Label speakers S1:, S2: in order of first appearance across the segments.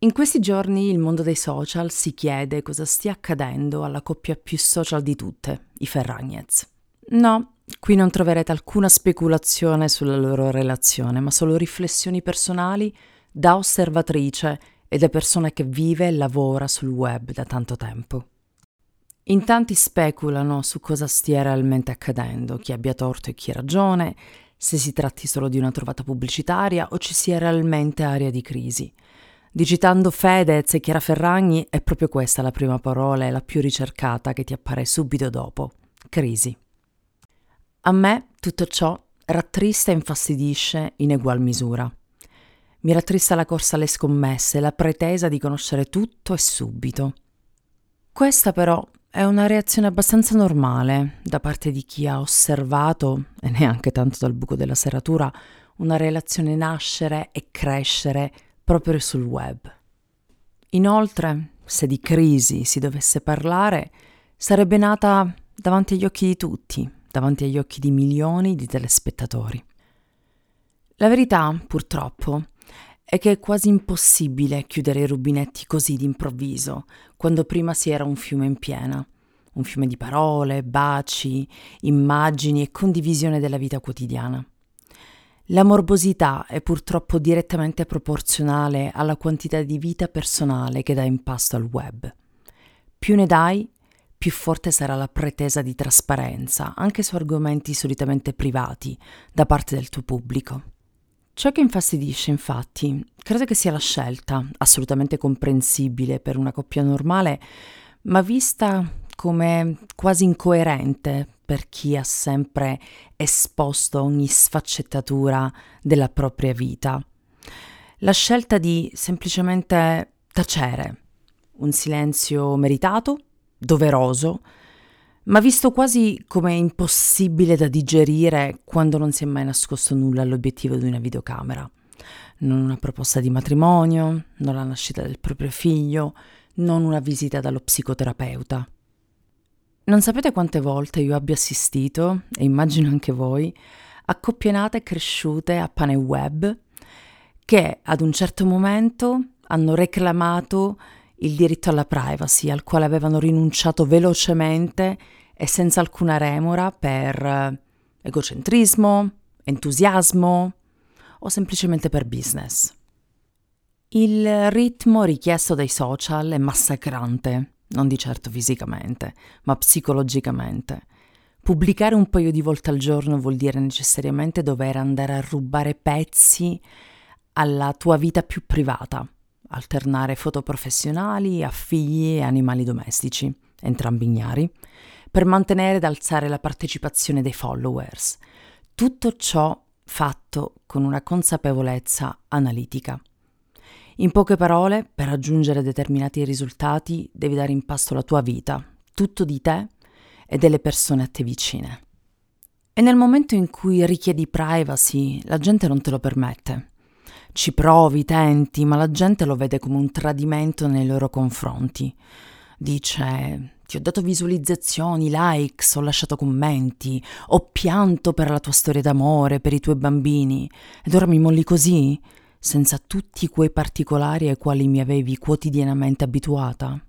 S1: In questi giorni il mondo dei social si chiede cosa stia accadendo alla coppia più social di tutte, i Ferragnez. No, qui non troverete alcuna speculazione sulla loro relazione, ma solo riflessioni personali da osservatrice e da persona che vive e lavora sul web da tanto tempo. In tanti speculano su cosa stia realmente accadendo, chi abbia torto e chi ragione, se si tratti solo di una trovata pubblicitaria o ci sia realmente area di crisi. Digitando Fedez e Chiara Ferragni è proprio questa la prima parola e la più ricercata che ti appare subito dopo. Crisi. A me tutto ciò rattrista e infastidisce in egual misura. Mi rattrista la corsa alle scommesse, la pretesa di conoscere tutto e subito. Questa però è una reazione abbastanza normale da parte di chi ha osservato, e neanche tanto dal buco della serratura, una relazione nascere e crescere proprio sul web. Inoltre, se di crisi si dovesse parlare, sarebbe nata davanti agli occhi di tutti, davanti agli occhi di milioni di telespettatori. La verità, purtroppo, è che è quasi impossibile chiudere i rubinetti così d'improvviso, quando prima si era un fiume in piena, un fiume di parole, baci, immagini e condivisione della vita quotidiana. La morbosità è purtroppo direttamente proporzionale alla quantità di vita personale che dai in pasto al web. Più ne dai, più forte sarà la pretesa di trasparenza, anche su argomenti solitamente privati, da parte del tuo pubblico. Ciò che infastidisce, infatti, credo che sia la scelta, assolutamente comprensibile per una coppia normale, ma vista come quasi incoerente per chi ha sempre esposto ogni sfaccettatura della propria vita. La scelta di semplicemente tacere, un silenzio meritato, doveroso, ma visto quasi come impossibile da digerire quando non si è mai nascosto nulla all'obiettivo di una videocamera. Non una proposta di matrimonio, non la nascita del proprio figlio, non una visita dallo psicoterapeuta. Non sapete quante volte io abbia assistito, e immagino anche voi, a coppie nate cresciute a pane web che ad un certo momento hanno reclamato il diritto alla privacy al quale avevano rinunciato velocemente e senza alcuna remora per eh, egocentrismo, entusiasmo o semplicemente per business. Il ritmo richiesto dai social è massacrante non di certo fisicamente, ma psicologicamente. Pubblicare un paio di volte al giorno vuol dire necessariamente dover andare a rubare pezzi alla tua vita più privata, alternare foto professionali a figli e animali domestici, entrambi ignari, per mantenere ed alzare la partecipazione dei followers. Tutto ciò fatto con una consapevolezza analitica. In poche parole, per raggiungere determinati risultati devi dare in pasto la tua vita, tutto di te e delle persone a te vicine. E nel momento in cui richiedi privacy, la gente non te lo permette. Ci provi, tenti, ma la gente lo vede come un tradimento nei loro confronti. Dice, ti ho dato visualizzazioni, likes, ho lasciato commenti, ho pianto per la tua storia d'amore, per i tuoi bambini, ed ora mi molli così? Senza tutti quei particolari ai quali mi avevi quotidianamente abituata?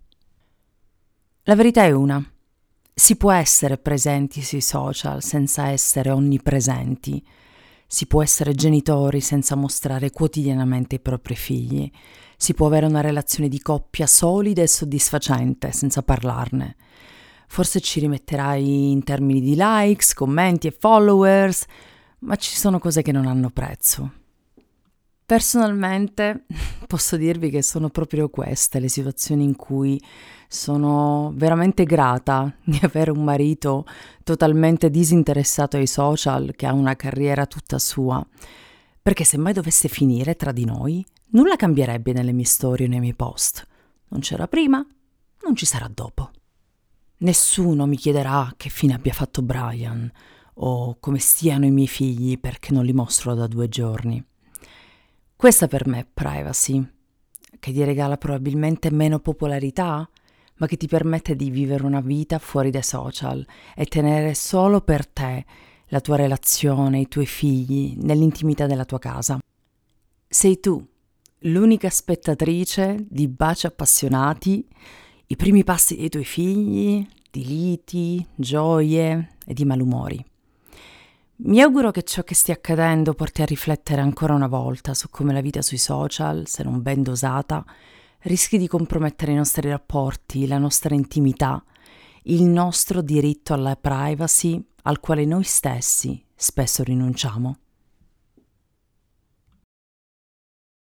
S1: La verità è una. Si può essere presenti sui social senza essere onnipresenti. Si può essere genitori senza mostrare quotidianamente i propri figli. Si può avere una relazione di coppia solida e soddisfacente senza parlarne. Forse ci rimetterai in termini di likes, commenti e followers, ma ci sono cose che non hanno prezzo. Personalmente posso dirvi che sono proprio queste le situazioni in cui sono veramente grata di avere un marito totalmente disinteressato ai social, che ha una carriera tutta sua, perché se mai dovesse finire tra di noi, nulla cambierebbe nelle mie storie o nei miei post. Non c'era prima, non ci sarà dopo. Nessuno mi chiederà che fine abbia fatto Brian o come stiano i miei figli perché non li mostro da due giorni. Questa per me è privacy, che ti regala probabilmente meno popolarità, ma che ti permette di vivere una vita fuori dai social e tenere solo per te la tua relazione, i tuoi figli, nell'intimità della tua casa. Sei tu, l'unica spettatrice di baci appassionati, i primi passi dei tuoi figli, di liti, gioie e di malumori. Mi auguro che ciò che stia accadendo porti a riflettere ancora una volta su come la vita sui social, se non ben dosata, rischi di compromettere i nostri rapporti, la nostra intimità, il nostro diritto alla privacy al quale noi stessi spesso rinunciamo.